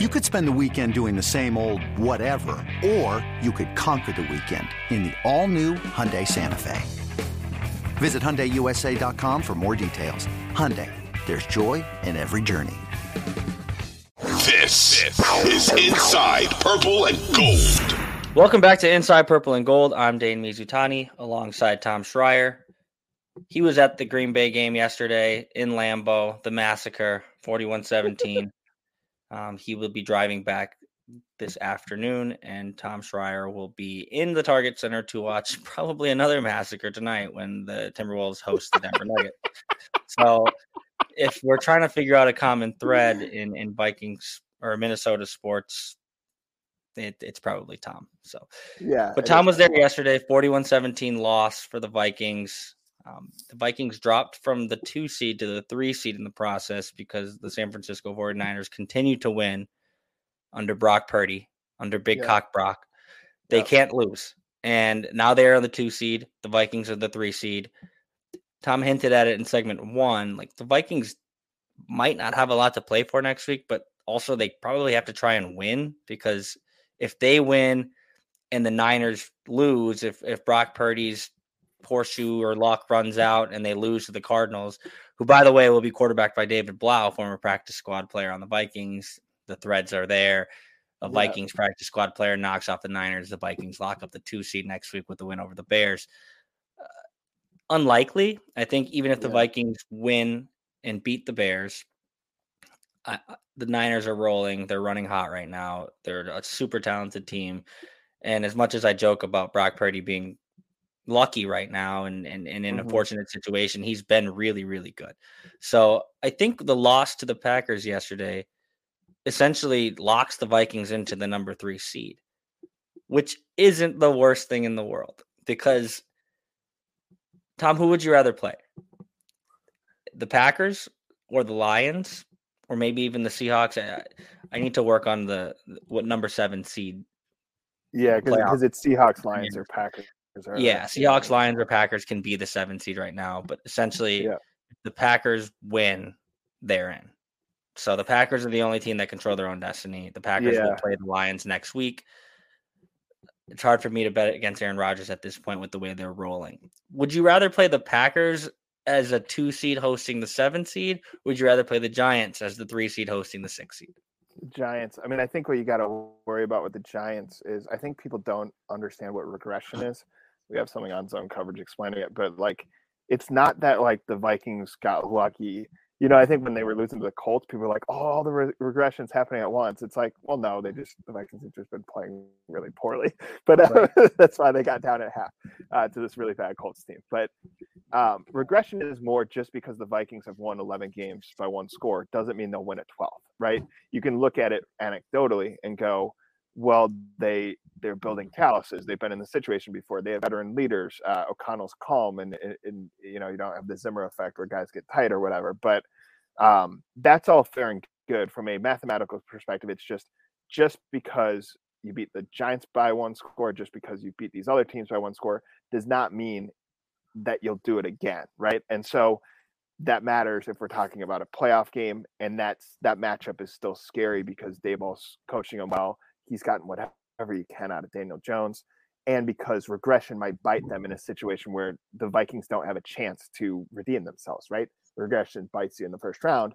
You could spend the weekend doing the same old whatever, or you could conquer the weekend in the all-new Hyundai Santa Fe. Visit HyundaiUSA.com for more details. Hyundai, there's joy in every journey. This is Inside Purple and Gold. Welcome back to Inside Purple and Gold. I'm Dane Mizutani alongside Tom Schreier. He was at the Green Bay game yesterday in Lambeau, the massacre, 41 17. Um, he will be driving back this afternoon, and Tom Schreier will be in the Target Center to watch probably another massacre tonight when the Timberwolves host the Denver Nuggets. So, if we're trying to figure out a common thread in in Vikings or Minnesota sports, it, it's probably Tom. So, yeah. But Tom was there yesterday, 41 17 loss for the Vikings. Um, the Vikings dropped from the two seed to the three seed in the process because the San Francisco 49ers continue to win under Brock Purdy, under Big yeah. Cock Brock. They yeah. can't lose. And now they're on the two seed. The Vikings are the three seed. Tom hinted at it in segment one. Like the Vikings might not have a lot to play for next week, but also they probably have to try and win because if they win and the Niners lose, if if Brock Purdy's horseshoe or luck runs out and they lose to the Cardinals, who, by the way, will be quarterbacked by David Blough, former practice squad player on the Vikings. The threads are there. A Vikings practice squad player knocks off the Niners. The Vikings lock up the two seed next week with the win over the Bears. Uh, unlikely. I think even if the yeah. Vikings win and beat the Bears, I, the Niners are rolling. They're running hot right now. They're a super talented team. And as much as I joke about Brock Purdy being lucky right now and, and, and in mm-hmm. a fortunate situation. He's been really, really good. So I think the loss to the Packers yesterday essentially locks the Vikings into the number three seed, which isn't the worst thing in the world because Tom, who would you rather play? The Packers or the Lions? Or maybe even the Seahawks. I, I need to work on the what number seven seed yeah, because it's Seahawks, Lions, or Packers. Yeah, Seahawks, Lions, or Packers can be the seven seed right now, but essentially, yeah. the Packers win, they're in. So the Packers are the only team that control their own destiny. The Packers yeah. will play the Lions next week. It's hard for me to bet against Aaron Rodgers at this point with the way they're rolling. Would you rather play the Packers as a two seed hosting the seven seed? Would you rather play the Giants as the three seed hosting the six seed? Giants. I mean, I think what you got to worry about with the Giants is I think people don't understand what regression is we have something on zone coverage explaining it, but like it's not that like the Vikings got lucky. You know, I think when they were losing to the Colts, people were like, "Oh, all the re- regressions happening at once." It's like, well, no, they just the Vikings have just been playing really poorly, but uh, right. that's why they got down at half uh, to this really bad Colts team. But um, regression is more just because the Vikings have won 11 games by one score doesn't mean they'll win at 12, right? You can look at it anecdotally and go, well, they they're building calluses. They've been in the situation before. They have veteran leaders. Uh, O'Connell's calm, and, and, and, you know you don't have the Zimmer effect where guys get tight or whatever. But um, that's all fair and good from a mathematical perspective. It's just just because you beat the Giants by one score, just because you beat these other teams by one score, does not mean that you'll do it again, right? And so that matters if we're talking about a playoff game, and that's that matchup is still scary because Daboll's coaching them well he's gotten whatever he can out of Daniel Jones, and because regression might bite them in a situation where the Vikings don't have a chance to redeem themselves, right? Regression bites you in the first round,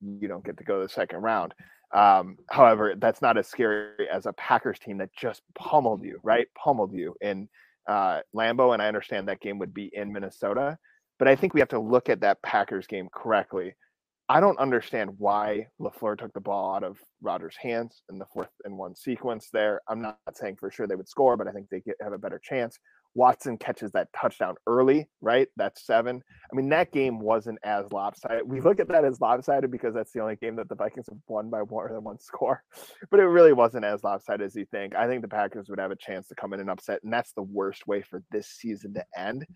you don't get to go to the second round. Um, however, that's not as scary as a Packers team that just pummeled you, right? Pummeled you in uh, Lambeau, and I understand that game would be in Minnesota, but I think we have to look at that Packers game correctly I don't understand why LaFleur took the ball out of Rodgers' hands in the fourth and one sequence there. I'm not saying for sure they would score, but I think they get, have a better chance. Watson catches that touchdown early, right? That's seven. I mean, that game wasn't as lopsided. We look at that as lopsided because that's the only game that the Vikings have won by more than one score, but it really wasn't as lopsided as you think. I think the Packers would have a chance to come in and upset, and that's the worst way for this season to end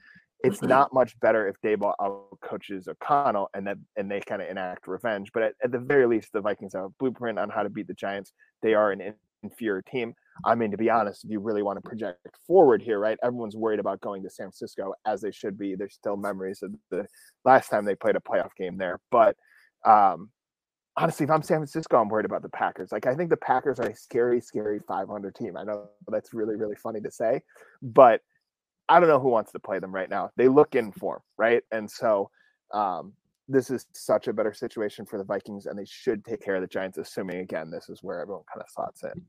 it's mm-hmm. not much better if Daboll coaches O'Connell and that and they kind of enact revenge. But at, at, the very least, the Vikings have a blueprint on how to beat the Giants. They are an inferior team. I mean, to be honest, if you really want to project forward here, right? Everyone's worried about going to San Francisco as they should be. There's still memories of the last time they played a playoff game there. But um, honestly, if I'm San Francisco, I'm worried about the Packers. Like I think the Packers are a scary, scary 500 team. I know that's really, really funny to say, but I don't know who wants to play them right now. They look in form, right? And so um, this is such a better situation for the Vikings, and they should take care of the Giants. Assuming again, this is where everyone kind of slots in.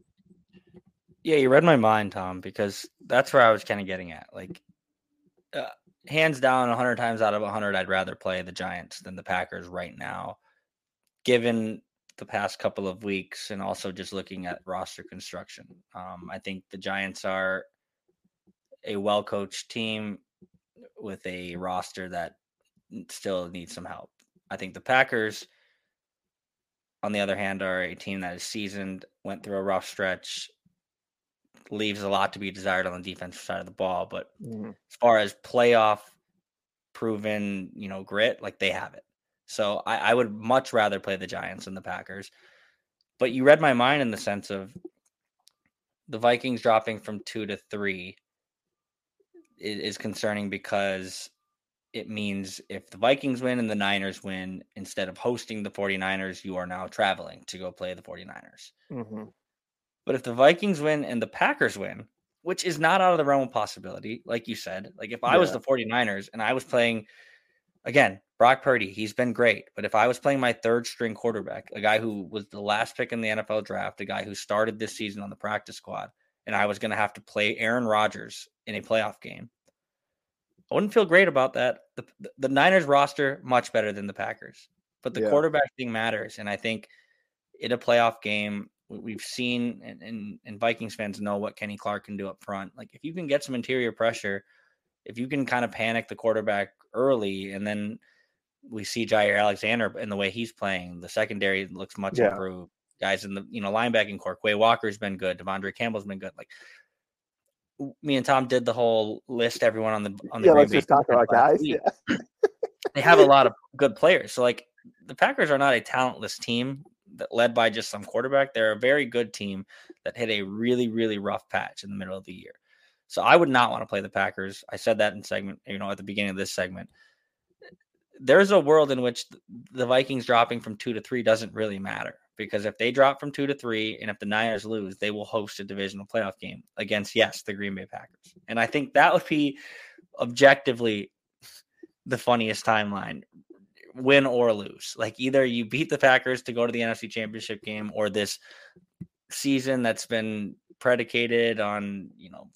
Yeah, you read my mind, Tom, because that's where I was kind of getting at. Like, uh, hands down, 100 times out of 100, I'd rather play the Giants than the Packers right now, given the past couple of weeks and also just looking at roster construction. Um, I think the Giants are a well coached team with a roster that still needs some help. I think the Packers, on the other hand, are a team that is seasoned, went through a rough stretch, leaves a lot to be desired on the defensive side of the ball. But mm-hmm. as far as playoff proven, you know, grit, like they have it. So I, I would much rather play the Giants than the Packers. But you read my mind in the sense of the Vikings dropping from two to three is concerning because it means if the Vikings win and the Niners win, instead of hosting the 49ers, you are now traveling to go play the 49ers. Mm-hmm. But if the Vikings win and the Packers win, which is not out of the realm of possibility, like you said, like if I yeah. was the 49ers and I was playing again, Brock Purdy, he's been great. But if I was playing my third string quarterback, a guy who was the last pick in the NFL draft, a guy who started this season on the practice squad, and I was going to have to play Aaron Rodgers in a playoff game, I wouldn't feel great about that. The, the, Niners roster, much better than the Packers, but the yeah. quarterback thing matters. And I think in a playoff game, we've seen and, and, and Vikings fans know what Kenny Clark can do up front. Like if you can get some interior pressure, if you can kind of panic the quarterback early, and then we see Jaire Alexander and the way he's playing, the secondary looks much yeah. improved. Guys in the you know linebacking core, Quay Walker's been good, De'Vondre Campbell's been good. Like me and Tom did the whole list, everyone on the on the yeah. Let's just talk about guys. Yeah. they have a lot of good players. So like the Packers are not a talentless team that led by just some quarterback. They're a very good team that hit a really, really rough patch in the middle of the year. So I would not want to play the Packers. I said that in segment, you know, at the beginning of this segment. There's a world in which the Vikings dropping from two to three doesn't really matter because if they drop from two to three and if the Niners lose, they will host a divisional playoff game against, yes, the Green Bay Packers. And I think that would be objectively the funniest timeline win or lose. Like either you beat the Packers to go to the NFC Championship game or this season that's been predicated on, you know,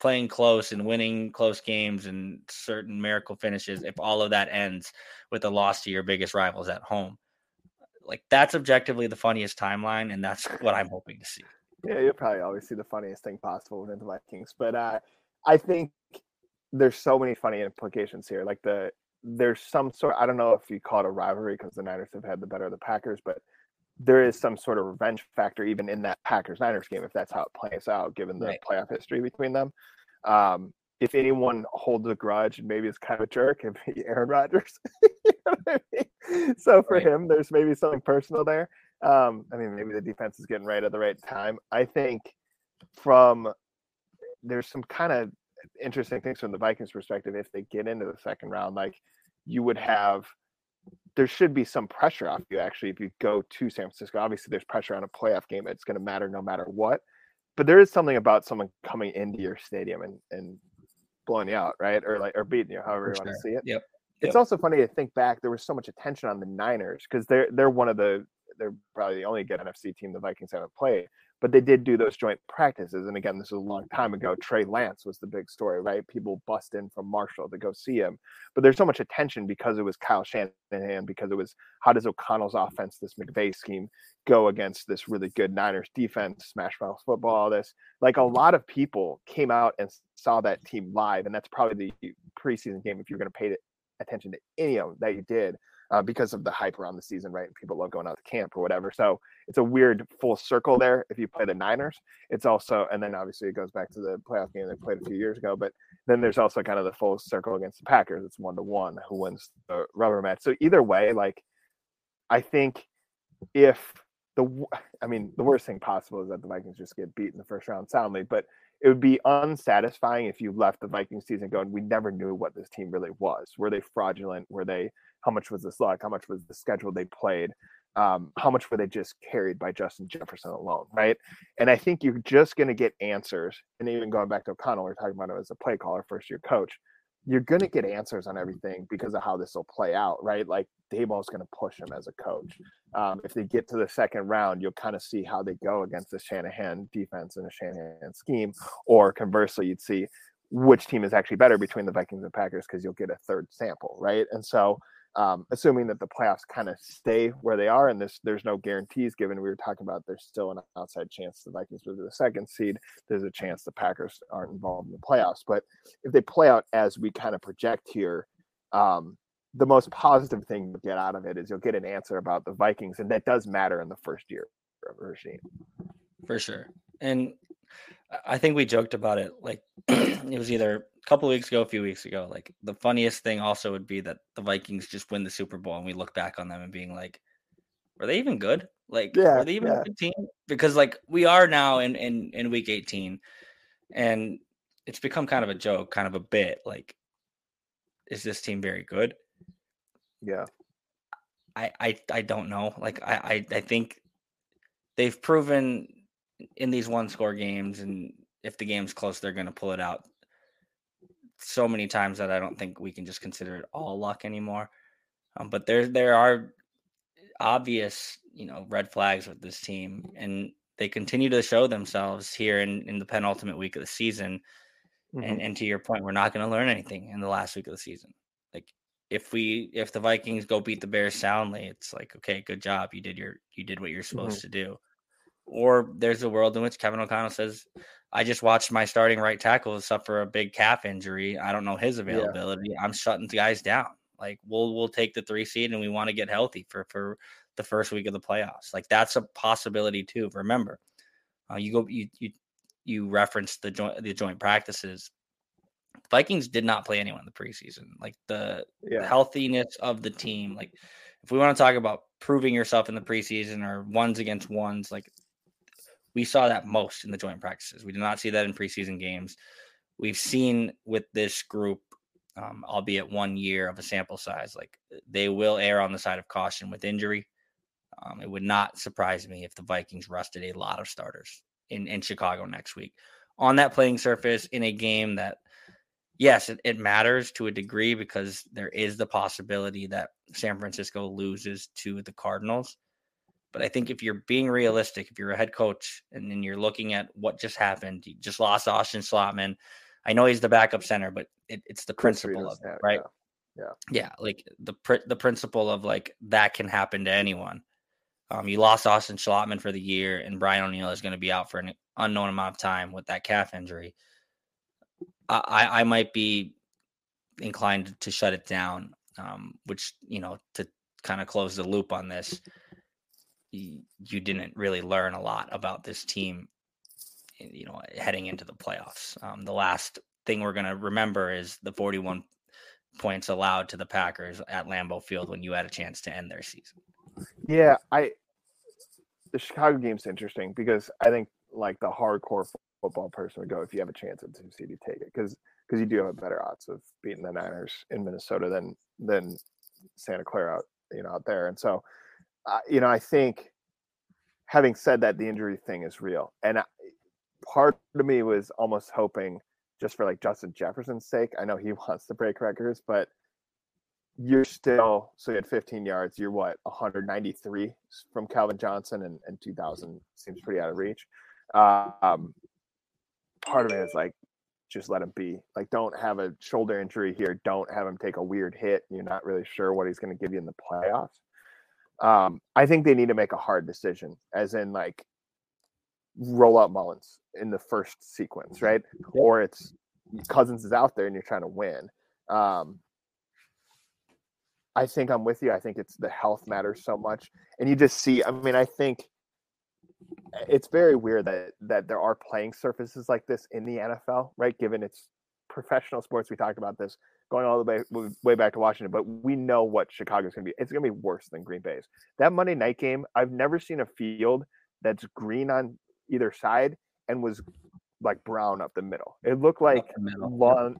playing close and winning close games and certain miracle finishes if all of that ends with a loss to your biggest rivals at home. Like that's objectively the funniest timeline and that's what I'm hoping to see. Yeah, you'll probably always see the funniest thing possible within the Vikings, but uh I think there's so many funny implications here. Like the there's some sort I don't know if you call it a rivalry because the Niners have had the better of the Packers, but there is some sort of revenge factor even in that Packers Niners game if that's how it plays out, given the right. playoff history between them. Um, if anyone holds a grudge, and maybe it's kind of a jerk, it'd be Aaron Rodgers. you know I mean? So for right. him, there's maybe something personal there. Um, I mean, maybe the defense is getting right at the right time. I think from there's some kind of interesting things from the Vikings perspective if they get into the second round. Like you would have, there should be some pressure off you actually if you go to San Francisco. Obviously, there's pressure on a playoff game. It's going to matter no matter what. But there is something about someone coming into your stadium and and blowing you out, right? Or like or beating you, however For you want to see it. Yep. It's also funny to think back. There was so much attention on the Niners because they're they're one of the they're probably the only good NFC team the Vikings haven't played but they did do those joint practices. And again, this was a long mm. time ago. Trey Lance was the big story, right? People bust in from Marshall to go see him. But there's so much attention because it was Kyle Shanahan, because it was how does O'Connell's offense, this McVay scheme, go against this really good Niners defense, smash mouth football, all this. Like a lot of people came out and saw that team live. And that's probably the preseason game if you're going to pay attention to any of them that you did uh, because of the hype around the season, right? People love going out to camp or whatever. So it's a weird full circle there if you play the Niners. It's also, and then obviously it goes back to the playoff game they played a few years ago. But then there's also kind of the full circle against the Packers. It's one to one who wins the rubber match. So either way, like I think if the, I mean, the worst thing possible is that the Vikings just get beat in the first round soundly, but it would be unsatisfying if you left the Vikings season going, we never knew what this team really was. Were they fraudulent? Were they how much was this luck? How much was the schedule they played? um, how much were they just carried by Justin Jefferson alone, right? And I think you're just going to get answers. And even going back to O'Connell, we are talking about him as a play caller, first year coach. You're going to get answers on everything because of how this will play out, right? Like Daboll's going to push him as a coach. Um, if they get to the second round, you'll kind of see how they go against the Shanahan defense and the Shanahan scheme. Or conversely, you'd see which team is actually better between the Vikings and Packers because you'll get a third sample, right? And so um, assuming that the playoffs kind of stay where they are, and this there's no guarantees given we were talking about there's still an outside chance the Vikings move to the second seed. There's a chance the Packers aren't involved in the playoffs. But if they play out as we kind of project here, um, the most positive thing to get out of it is you'll get an answer about the Vikings, and that does matter in the first year of regime. For sure. And I think we joked about it like it was either a couple weeks ago, a few weeks ago. Like the funniest thing also would be that the Vikings just win the Super Bowl and we look back on them and being like, were they even good? Like, yeah, were they even yeah. a good team? Because like we are now in in in week 18, and it's become kind of a joke, kind of a bit. Like, is this team very good? Yeah. I I I don't know. Like I I, I think they've proven in these one score games and if the game's close, they're going to pull it out so many times that I don't think we can just consider it all luck anymore. Um, but there there are obvious, you know, red flags with this team, and they continue to show themselves here in, in the penultimate week of the season. Mm-hmm. And and to your point, we're not going to learn anything in the last week of the season. Like if we if the Vikings go beat the Bears soundly, it's like okay, good job, you did your you did what you're supposed mm-hmm. to do. Or there's a world in which Kevin O'Connell says, I just watched my starting right tackle suffer a big calf injury. I don't know his availability. Yeah. I'm shutting the guys down. Like we'll we'll take the three seed and we want to get healthy for for the first week of the playoffs. Like that's a possibility too. Remember, uh, you go you you you referenced the joint the joint practices. Vikings did not play anyone in the preseason. Like the, yeah. the healthiness of the team. Like if we want to talk about proving yourself in the preseason or ones against ones, like we saw that most in the joint practices. We did not see that in preseason games. We've seen with this group, um, albeit one year of a sample size, like they will err on the side of caution with injury. Um, it would not surprise me if the Vikings rusted a lot of starters in, in Chicago next week on that playing surface in a game that, yes, it, it matters to a degree because there is the possibility that San Francisco loses to the Cardinals. But I think if you're being realistic, if you're a head coach and then you're looking at what just happened, you just lost Austin Schlottmann. I know he's the backup center, but it, it's the principle of it, right? Yeah. yeah. Yeah. Like the the principle of like that can happen to anyone. Um, you lost Austin Schlottmann for the year, and Brian O'Neill is going to be out for an unknown amount of time with that calf injury. I, I might be inclined to shut it down, um, which you know to kind of close the loop on this you didn't really learn a lot about this team, eh, you know, heading into the playoffs. Um, the last thing we're going to remember is the 41 points allowed to the Packers at Lambeau Field when you had a chance to end their season. Yeah, I the Chicago game's interesting because I think like the hardcore football person would go if you have a chance at two seed, you take it because because you do have a better odds of beating the Niners in Minnesota than than Santa Clara out you know out there, and so uh, you know, I think having said that, the injury thing is real. And I, part of me was almost hoping just for like Justin Jefferson's sake. I know he wants to break records, but you're still so you had 15 yards. You're what 193 from Calvin Johnson, and, and 2,000 seems pretty out of reach. Um, part of it is like just let him be. Like, don't have a shoulder injury here. Don't have him take a weird hit. You're not really sure what he's going to give you in the playoffs. Um, I think they need to make a hard decision, as in like roll out Mullens in the first sequence, right? Yep. Or it's Cousins is out there and you're trying to win. Um, I think I'm with you. I think it's the health matters so much, and you just see. I mean, I think it's very weird that that there are playing surfaces like this in the NFL, right? Given it's professional sports, we talked about this going all the way way back to Washington, but we know what Chicago's going to be. It's going to be worse than Green Bay's. That Monday night game, I've never seen a field that's green on either side and was like brown up the middle. It looked like lawn.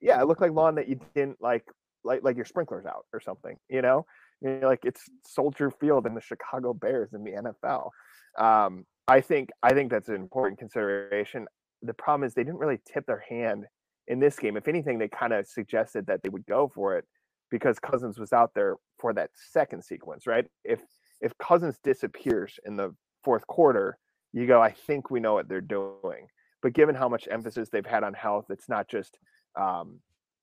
Yeah, it looked like lawn that you didn't like like like your sprinklers out or something, you know? You know, like it's Soldier Field and the Chicago Bears in the NFL. Um, I think I think that's an important consideration. The problem is they didn't really tip their hand in this game. If anything, they kind of suggested that they would go for it because Cousins was out there for that second sequence, right? If if Cousins disappears in the fourth quarter, you go, I think we know what they're doing. But given how much emphasis they've had on health, it's not just um,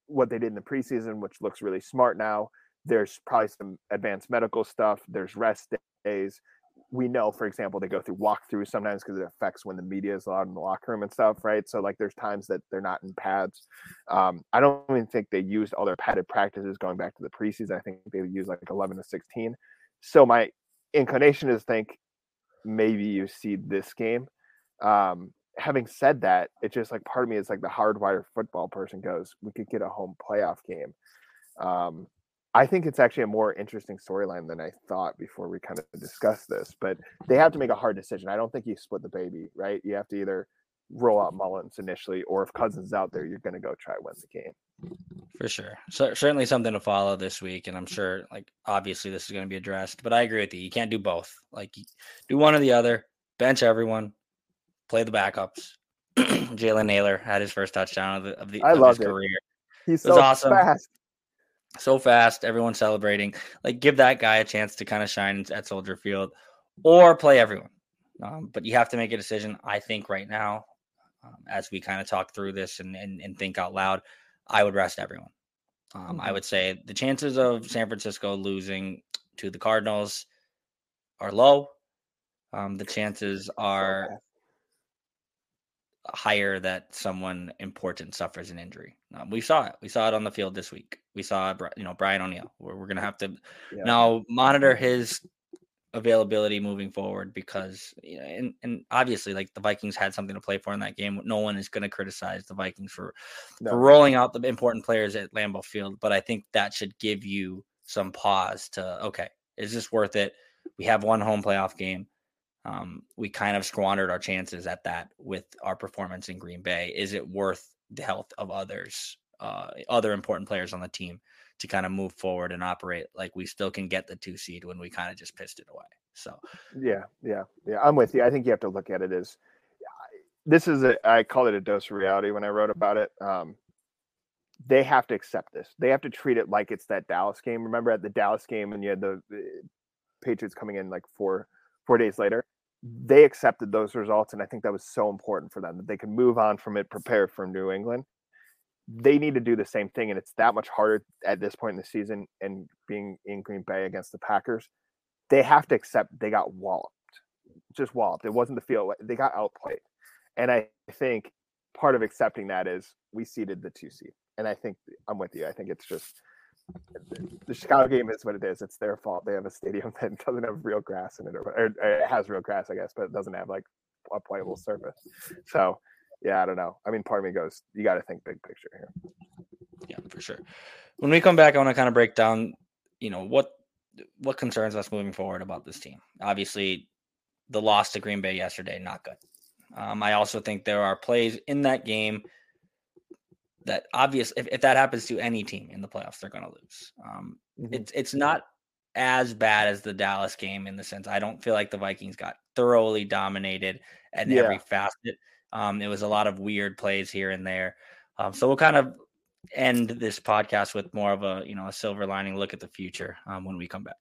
what they did in the preseason, which looks really smart now. There's probably some advanced medical stuff. There's rest days. We know, for example, they go through walkthroughs sometimes because it affects when the media is allowed in the locker room and stuff, right? So, like, there's times that they're not in pads. Um, I don't even think they used all their padded practices going back to the preseason. I think they used like 11 to 16. So, my inclination is think maybe you see this game. Um, having said that, it's just like part of me is like the hardwired football person goes, we could get a home playoff game. Um, I think it's actually a more interesting storyline than I thought before we kind of discussed this. But they have to make a hard decision. I don't think you split the baby, right? You have to either roll out Mullens initially, or if Cousins out there, you're going to go try win the game. For sure. So certainly something to follow this week. And I'm sure like obviously this is going to be addressed, but I agree with you. You can't do both. Like do one or the other, bench everyone, play the backups. Jalen Nailor had his first touchdown of the of the I of love his it. career. He's so awesome. fast. So fast, everyone celebrating. Like give that guy a chance to kind of shine at Soldier Field or play everyone. Um, but you have to make a decision, I think, right now, um, as we kind of talk through this and, and, and think out loud, I would rest everyone. Um, I Mhm. would say the chances of San Francisco losing to the Cardinals are low. Um, the chances are. Higher that someone important suffers an injury. Um, we saw it. We saw it on the field this week. We saw, you know, Brian O'Neill. We're, we're going to have to Yeah. now monitor his availability moving forward because, you know, and, and obviously, like the Vikings had something to play for in that game. No one is going to criticize the Vikings for, No. for rolling out the important players at Lambeau Field, but I think that should give you some pause to, okay, is this worth it? We have one home playoff game. Um, we kind of squandered our chances at that with our performance in Green Bay. Is it worth the health of others, uh, other important players on the team to kind of move forward and operate like we still can get the two seed when we kind of just pissed it away? So, Yeah, yeah, yeah. I'm with you. I think you have to look at it as this is a I call it a dose of reality when I wrote about it. Um, they have to accept this. They have to treat it like it's that Dallas game. Remember at the Dallas game when you had the, the Patriots coming in like four four days later. They accepted those results, and I think that was so important for them that they could move on from it, prepare for New England. They need to do the same thing, and it's that much harder at this point in the season. And being in Green Bay against the Packers, they have to accept they got walloped, just walloped. It wasn't the field; they got outplayed. And I think part of accepting that is we ceded the two seed, and I think I'm with you. I think it's just the Chicago game is what it is. It's their fault. They have a stadium that doesn't have real grass in it, or, or it has real grass, I guess, but it doesn't have like a playable surface. So, yeah, I don't know. I mean, part of me goes, you got to think big picture here. yeah, for sure. When we come back, I want to kind of break down, you know, what what concerns us moving forward about this team. Obviously, the loss to Green Bay yesterday, not good. Um, I also think there are plays in that game that obvious if, if that happens to any team in the playoffs, they're going to lose. Um, Mhm. it's it's not as bad as the Dallas game in the sense I don't feel like the Vikings got thoroughly dominated at Yeah. every facet. Um, it was a lot of weird plays here and there. Um, so we'll kind of end this podcast with more of a you know a silver lining look at the future um, when we come back.